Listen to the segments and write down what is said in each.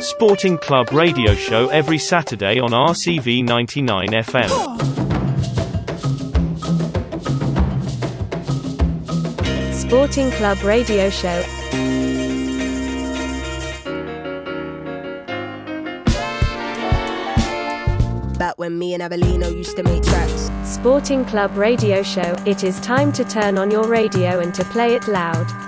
Sporting Club radio show every Saturday on RCV 99 FM. Sporting Club Radio Show. When me and Avelino used to make tracks. Sporting Club Radio Show. It is time to turn on your radio and to play it loud.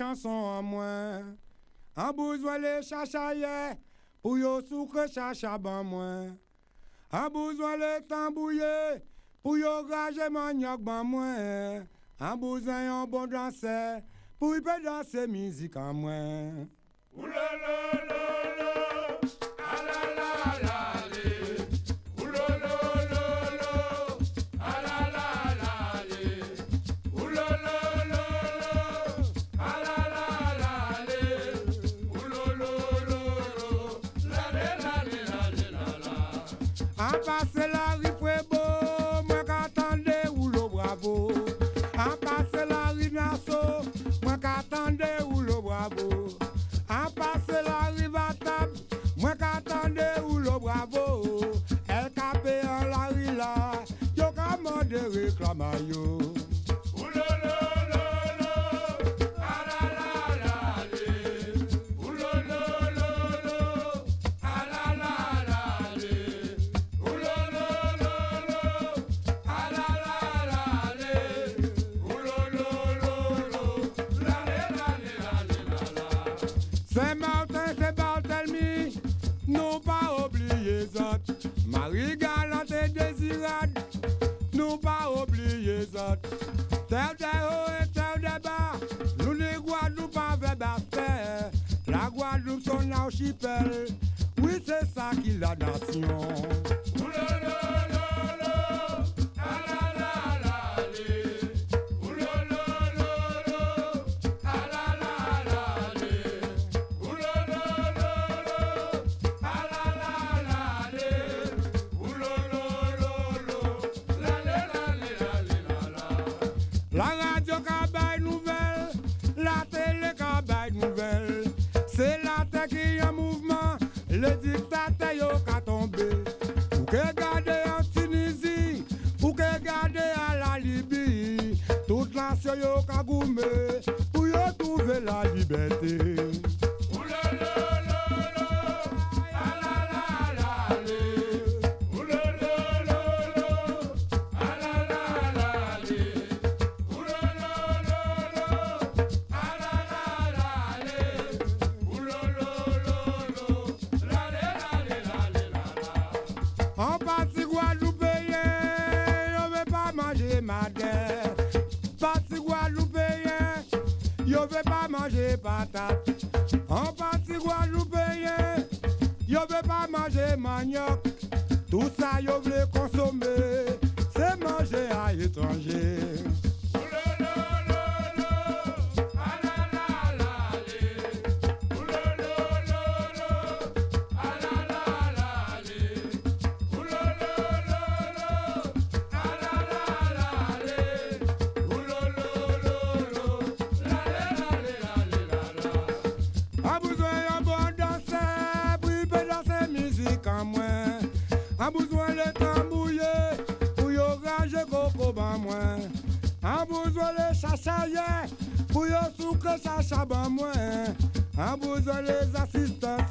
chanson an mwen An bouzwale chachaye Pou yo soukre chachab an mwen An bouzwale tambouye Pou yo graje manyok ban mwen An bouzwen yon bon danse Pou yi pe danse mizik an mwen Oulalala An pase la ri fwebo, mwen ka tande oulo bravo. An pase la ri naso, mwen ka tande oulo bravo. An pase la ri batab, mwen ka tande oulo bravo. El kape an la ri la, yo ka mande reklama yo. Archipel, oui, c'est ça qui la nation. yeah. Pour yo soukle sa chaban mwen An bouzon les assistants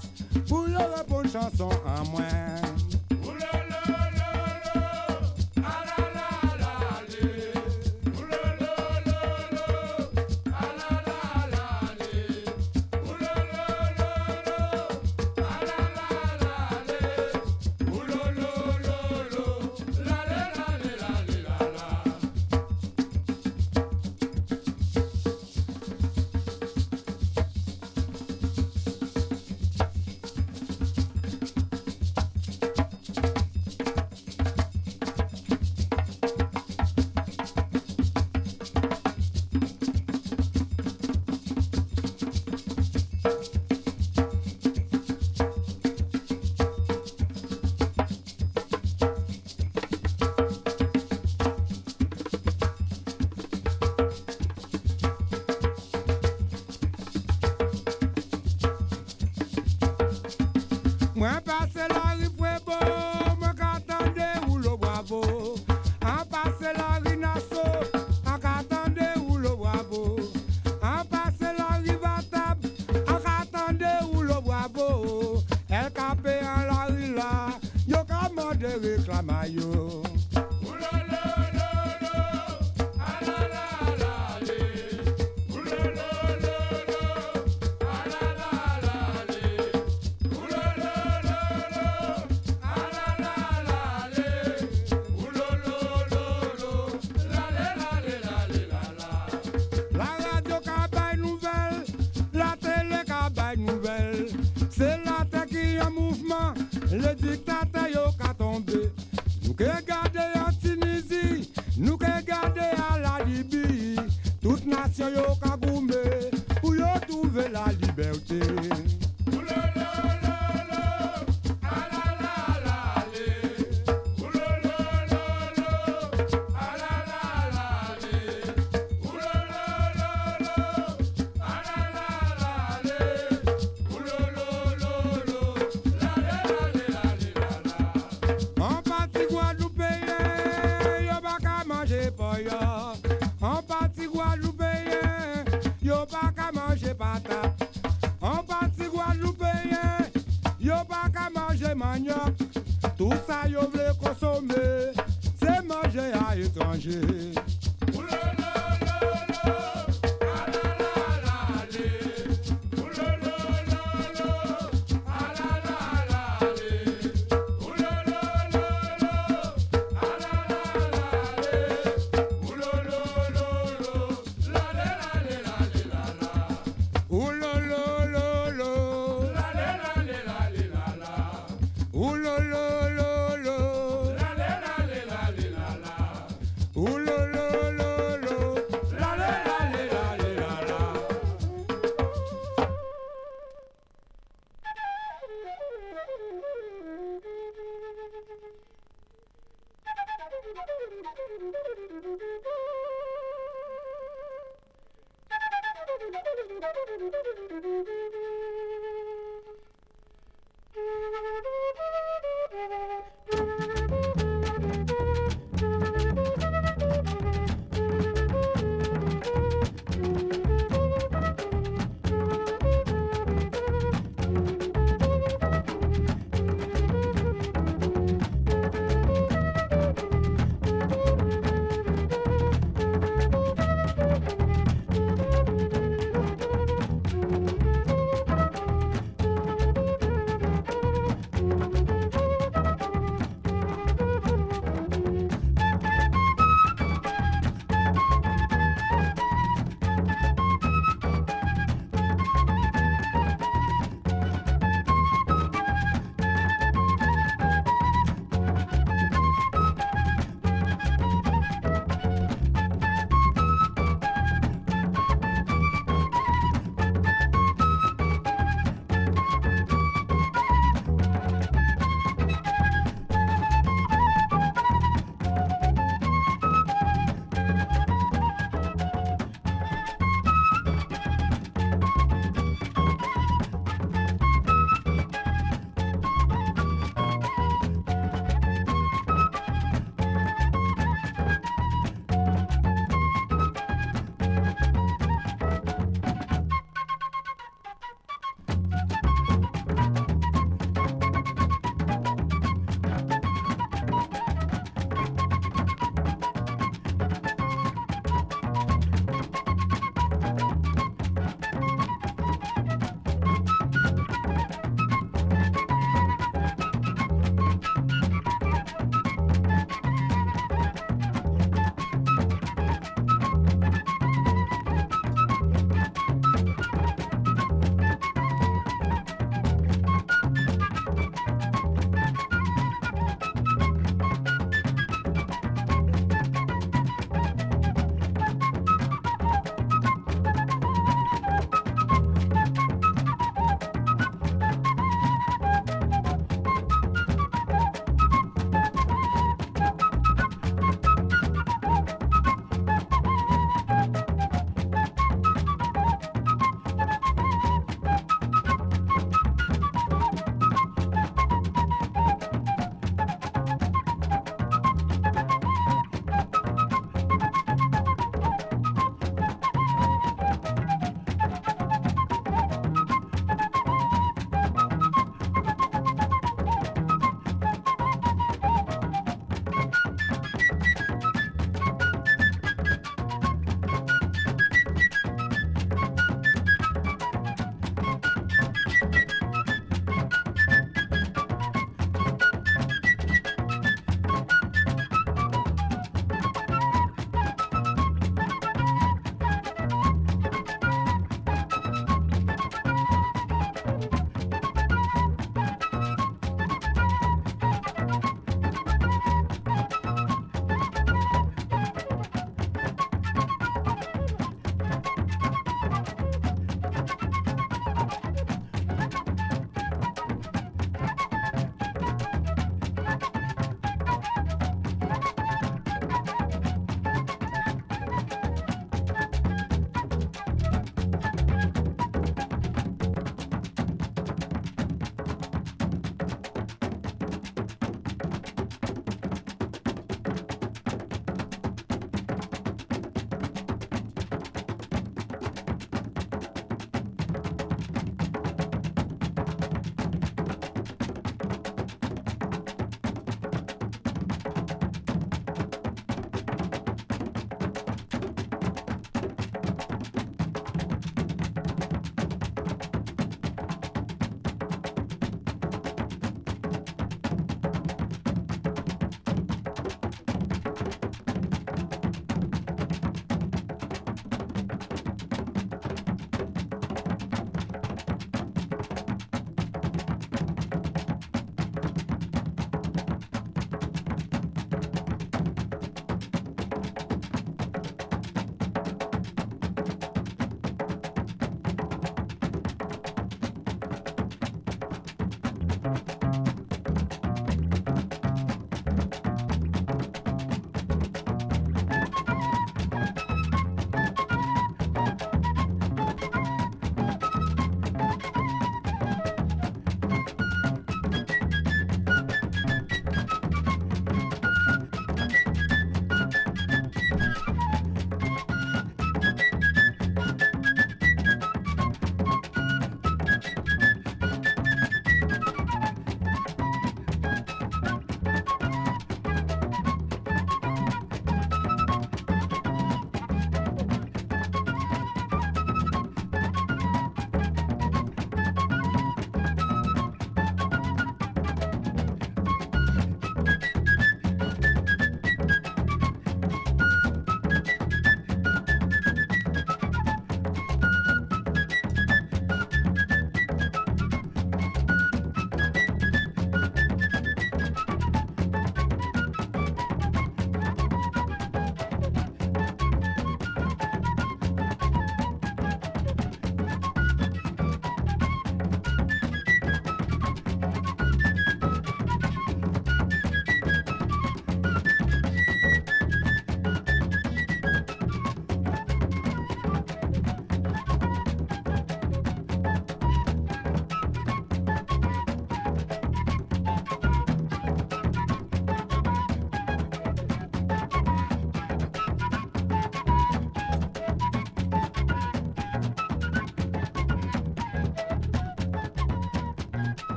Pour yo repon chanson à moins.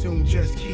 Soon. Just keep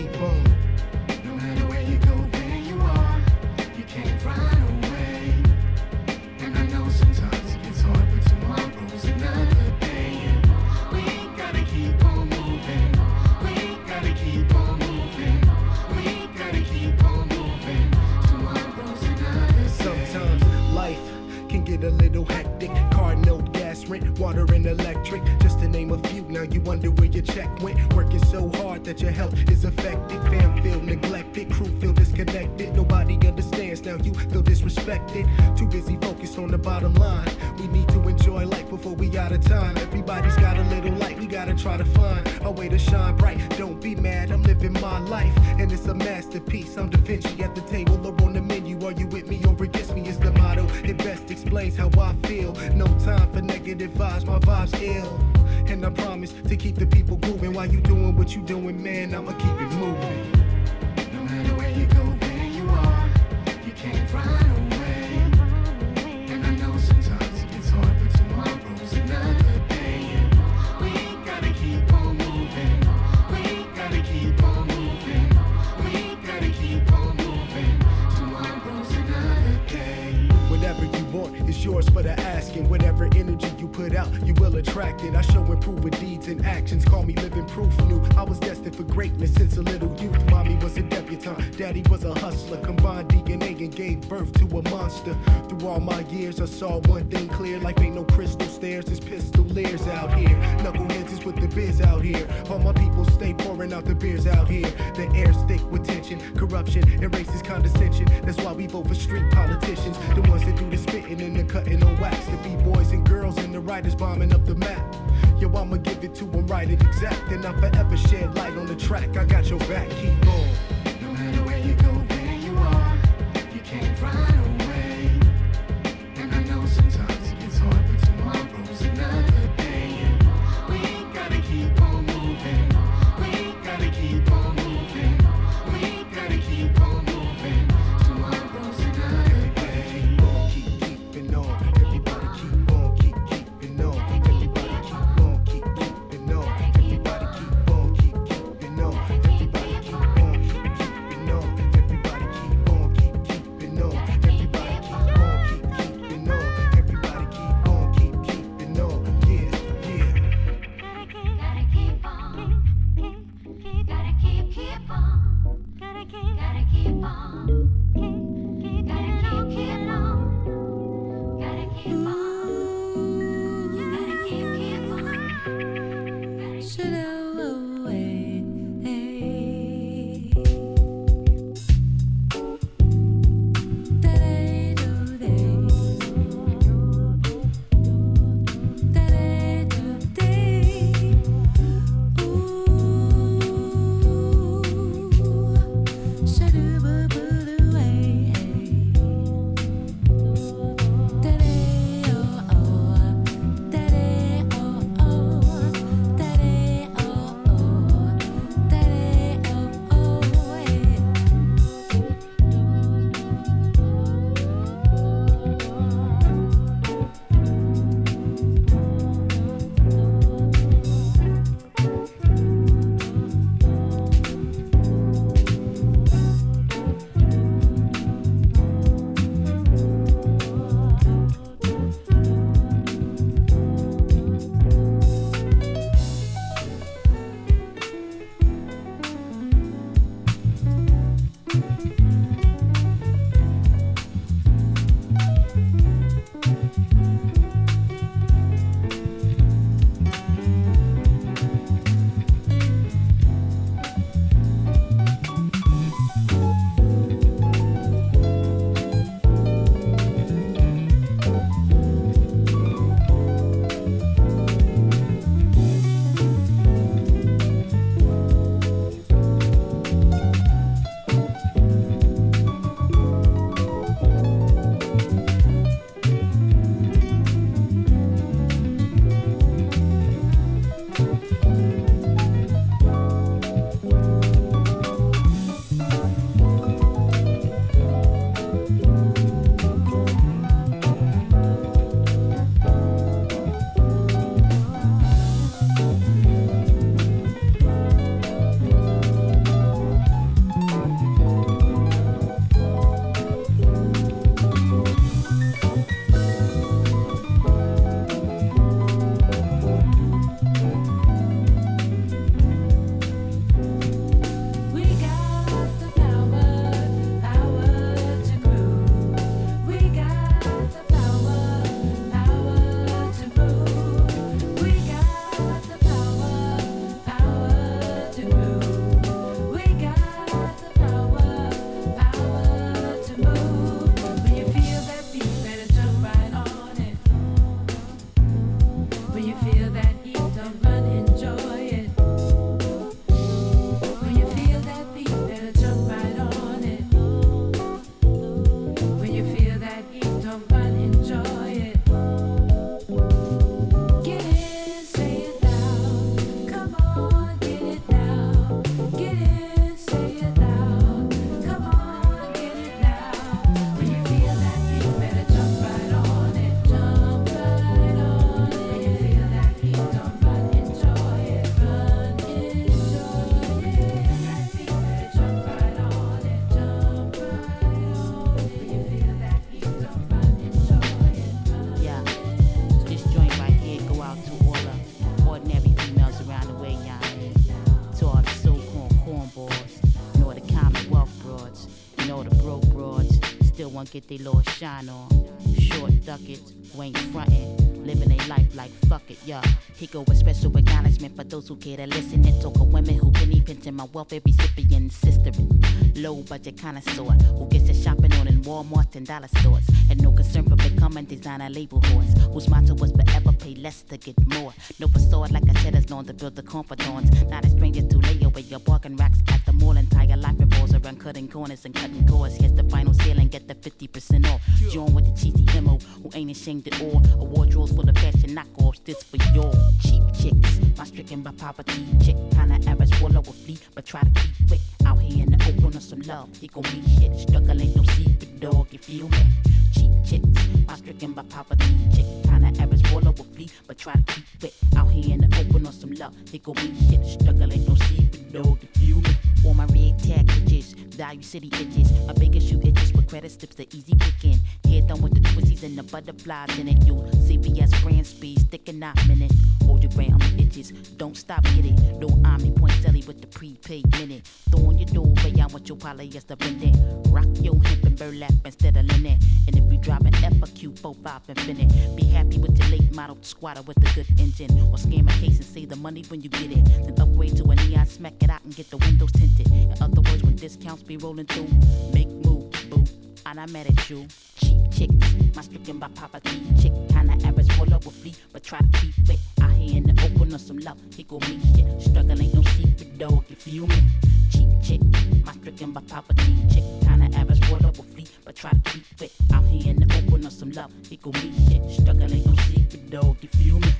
a. Combined DNA and gave birth to a monster. Through all my years, I saw one thing clear. Life ain't no crystal stairs, it's pistol leers out here. Knuckleheads is with the biz out here. All my people stay pouring out the beers out here. The air's thick with tension, corruption, and racist condescension. That's why we vote for street politicians. The ones that do the spitting and the cutting on wax. The B-boys and girls and the writers bombing up the map. Yo, I'ma give it to them right and exact. And I forever shed light on the track. I got your back, keep on. Get their little shine on. Short duckets, ain't frontin', living a life like fuck it, yeah. He go with special acknowledgement for those who care to listen and talk of women who penny pinching my welfare recipient sisterin'. Low budget connoisseur who gets their shopping on in Walmart and dollar stores and no concern for becoming designer label horse whose motto was forever pay less to get more. No facade like I said is known to build the confidants. Not a stranger to lay away your bargain racks cutting corners and cutting cords. Here's the final sale and get the 50% off. Join with the cheesy demo who ain't ashamed at all. A wardrobe full of fashion knockoffs. This for your cheap chicks. My stricken by poverty chick. Kinda average, swallow a flea, but try to keep it out here in the open on some love. He gon' be shit. Struggle ain't no secret, dog. You feel me? Cheap chicks. My stricken by poverty chick. Kinda average, swallow a flea, but try to keep it out here in the open on some love. He gon' be shit. Struggle ain't no city itches. My biggest shoe itches with credit slips, the easy picking. Here done with the twisties and the butterflies in it. You CVS brand speed, sticking out minute. Hold your brand on the itches, don't stop, get it. No Omnipoint selly with the prepaid minute. Throw on your doorway, I want your polyester blended. Rock your hemp and burlap instead of linen. And if you drop an FAQ, 45 infinite. Be happy with your late model squatter with a good engine. Or scam a case and save the money when you get it. Then upgrade to a neon, smack it out and get the windows tinted. In other words, when discounts be rolling through, make move, boo. And I met at you. Cheap chick, my stricken by poverty. Chick, kinda average, full up with flea, but try to keep it. Out here in the open on some love, he gon' meet shit. Struggle ain't no secret, dog, you feel me? Cheap chick, my stricken by poverty. Chick, kinda average, full up with flea, but try to keep it. Out here in the open on some love, he gon' meet shit. Struggle ain't no secret, dog, you feel me?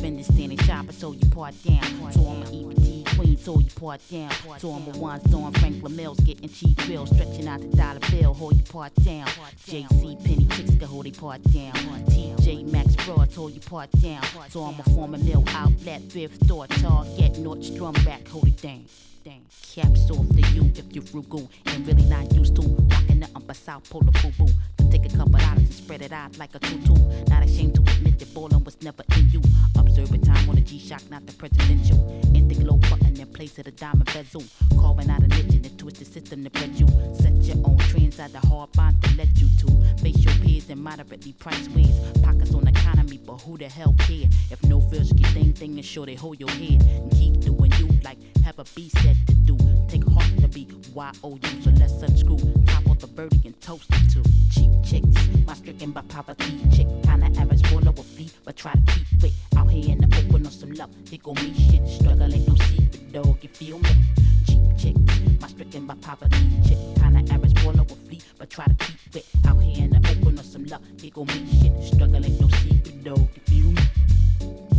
Vendor standing shopper, so you part down. So I'm a EPT queen, so you part down. I'm a one storm Franklin Mills, getting cheap bills, stretching out the dollar bill, hold you part down. JC Penney chicks can hold they part down. TJ Maxx Broad, hold you part down. So I'm a Forman mill outlet, fifth store, Target, Nordstrom Rack, hold it down. Caps off to you if you're frugal and really not used to rocking nothing but South Polar FUBU. To take a couple dollars and spread it out like a tutu. Not ashamed to admit that ballin' was never in you. Observe a time on the G-Shock, not the presidential. In the glow button in place of the diamond bezel. Carving out a niche in the twisted system to bred you. Set your own trends out the hard bond to let you to. Face your peers in moderately priced ways. Pockets on economy, but who the hell care? If no feels, keep thing thing and sure they hold your head. And keep doing you like have a B said to do. Take heart to be Y-O-U, so let's unscrew. Top off the birdie and toast it to cheap chicks. My stricken by poverty chick. Kinda average, full of a fee, but try to keep it. Out here in the open on some love. Here go me shit. Struggle ain't no secret, dog. You feel me? Cheap chicks. My stricken by poverty chick. Kinda average, full of a fee, but try to keep it. Out here in the open on some love. Here go me shit. Struggle ain't no secret, dog. You feel me?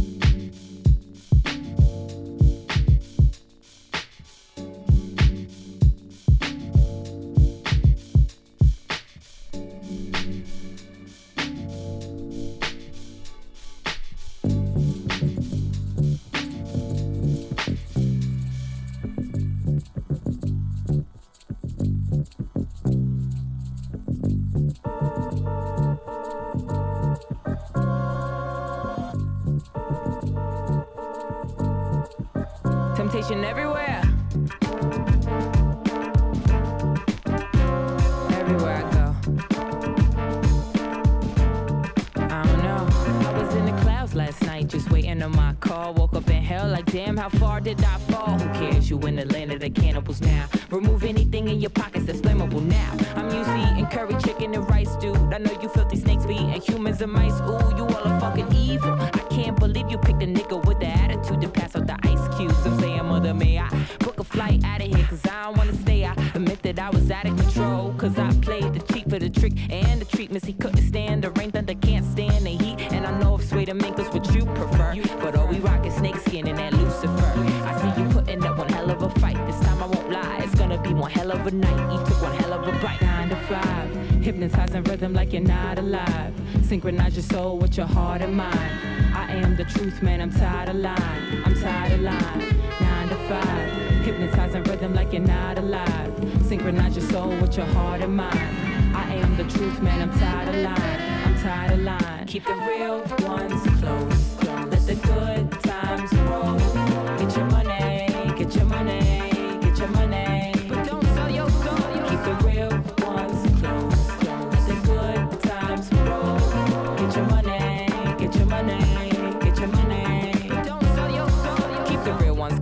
Temptation everywhere. Everywhere I go. I don't know. I was in the clouds last night, just waiting on my call. Woke up in hell, like damn, how far did I fall? Who cares? You in the land of the cannibals now. Remove anything in your pockets that's flammable now. I'm to eating curry chicken and rice, dude. I know you filthy snakes be eating humans and mice. Ooh, you all are fucking evil. I can't believe you picked a nigga with the Cause I don't wanna stay. I admit that I was out of control. Cause I played the cheat for the trick and the treatments. He couldn't stand the rain, thunder can't stand the heat. And I know if suede and mink is what you prefer. But all we rock is snakeskin and that Lucifer. I see you putting up one hell of a fight. This time I won't lie, it's gonna be one hell of a night. You took one hell of a bite. Nine to five, hypnotizing rhythm like you're not alive. Synchronize your soul with your heart and mind. I am the truth, man. I'm tired of lying. I'm tired of lying. Nine to five, rhythm like you're not alive. Synchronize your soul with your heart and mind. I am the truth, man. I'm tired of lying. I'm tired of lying. Keep the real ones close.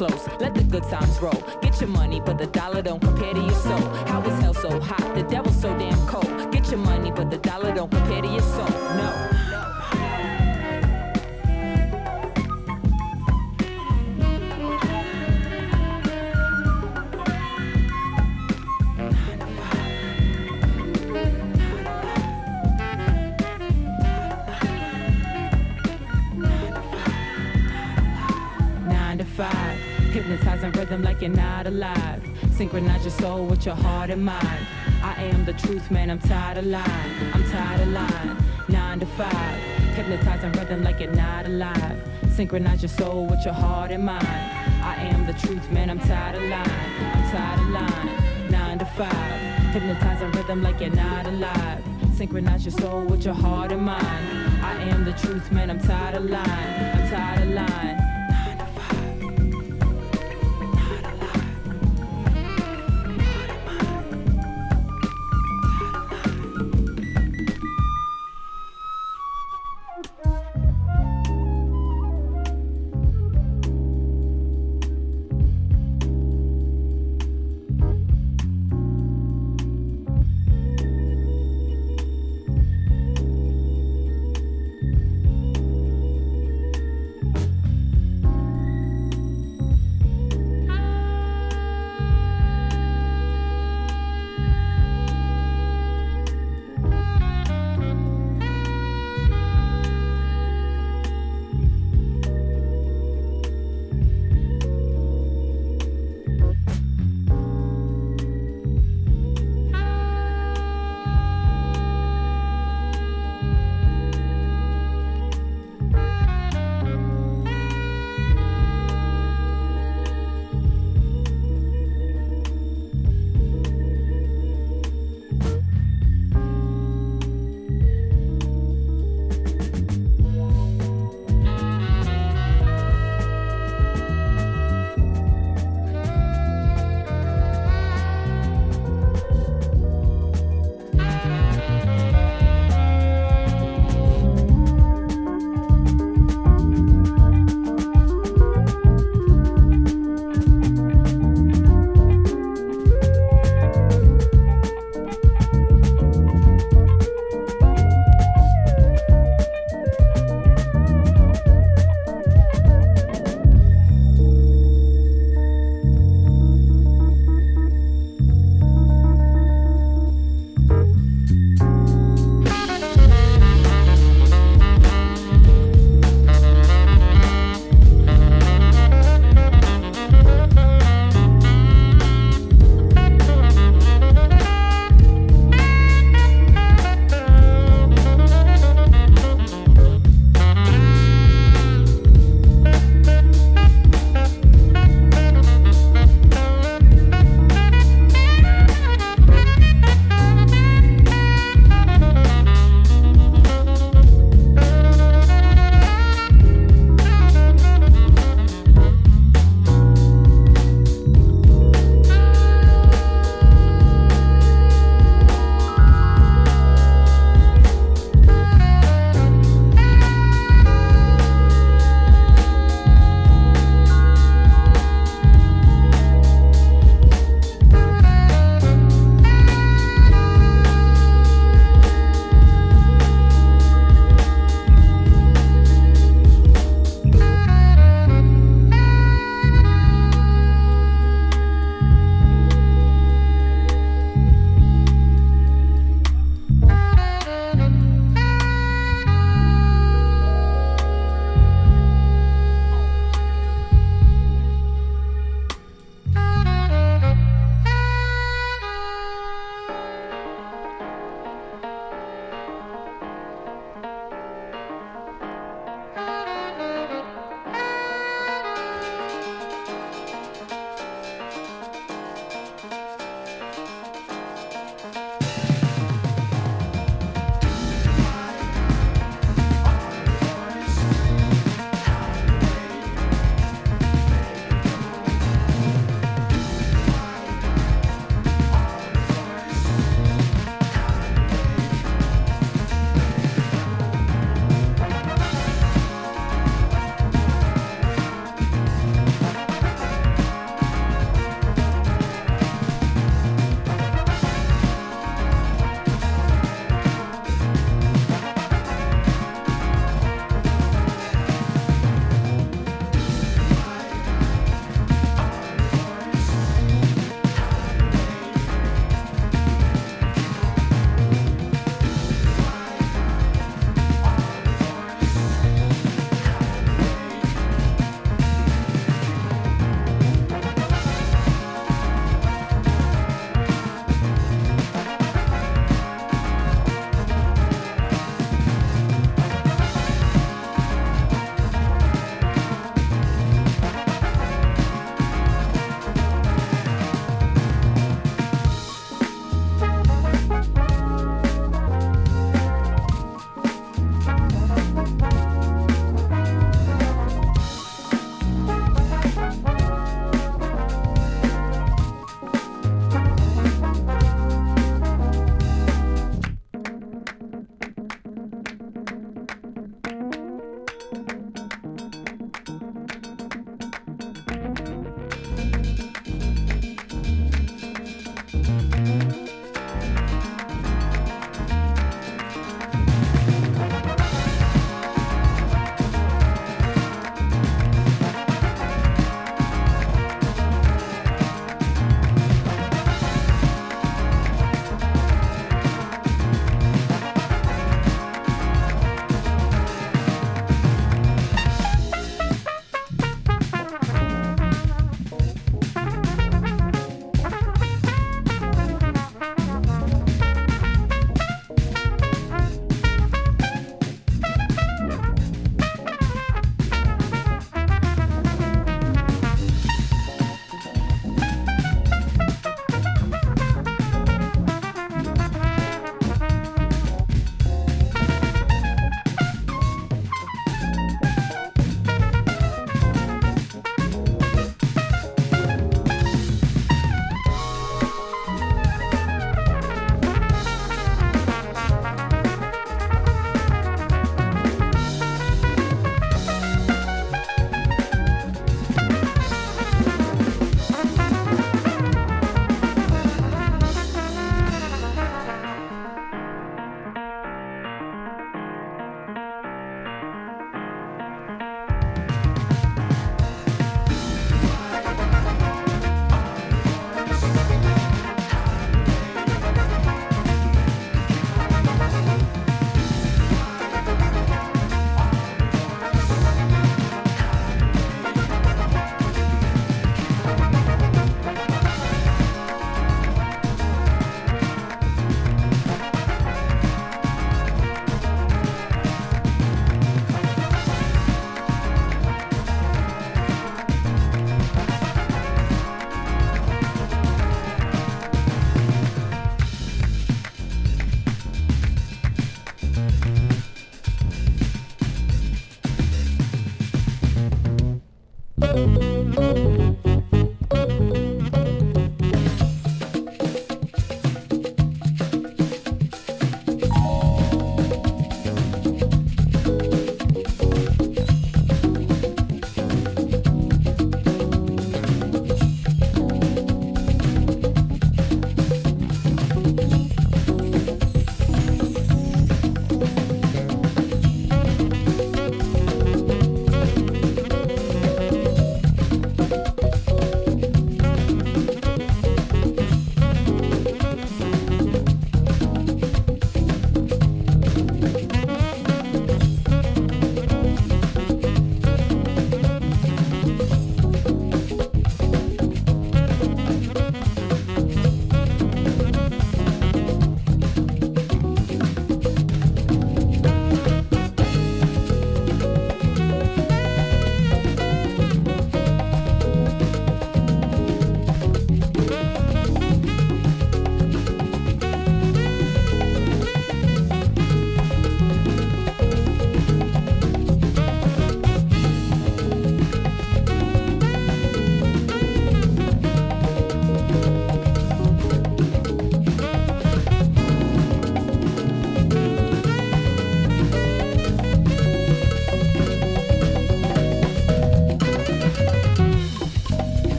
Close. Let the good times roll. Get your money, but the dollar don't compare to your soul. How is hell so hot? The devil's so damn cold. Get your money, but the dollar don't compare to your soul. No. You're not alive. Synchronize your soul with your heart and mind. I am the truth, man. I'm tired of lying. I'm tired of lying. Nine to five. Hypnotizing rhythm like you're not alive. Synchronize your soul with your heart and mind. I am the truth, man. I'm tired of lying. I'm tired of lying. Nine to five. Hypnotizing rhythm like you're not alive. Synchronize your soul with your heart and mind. I am the truth, man. I'm tired of lying. I'm tired of lying.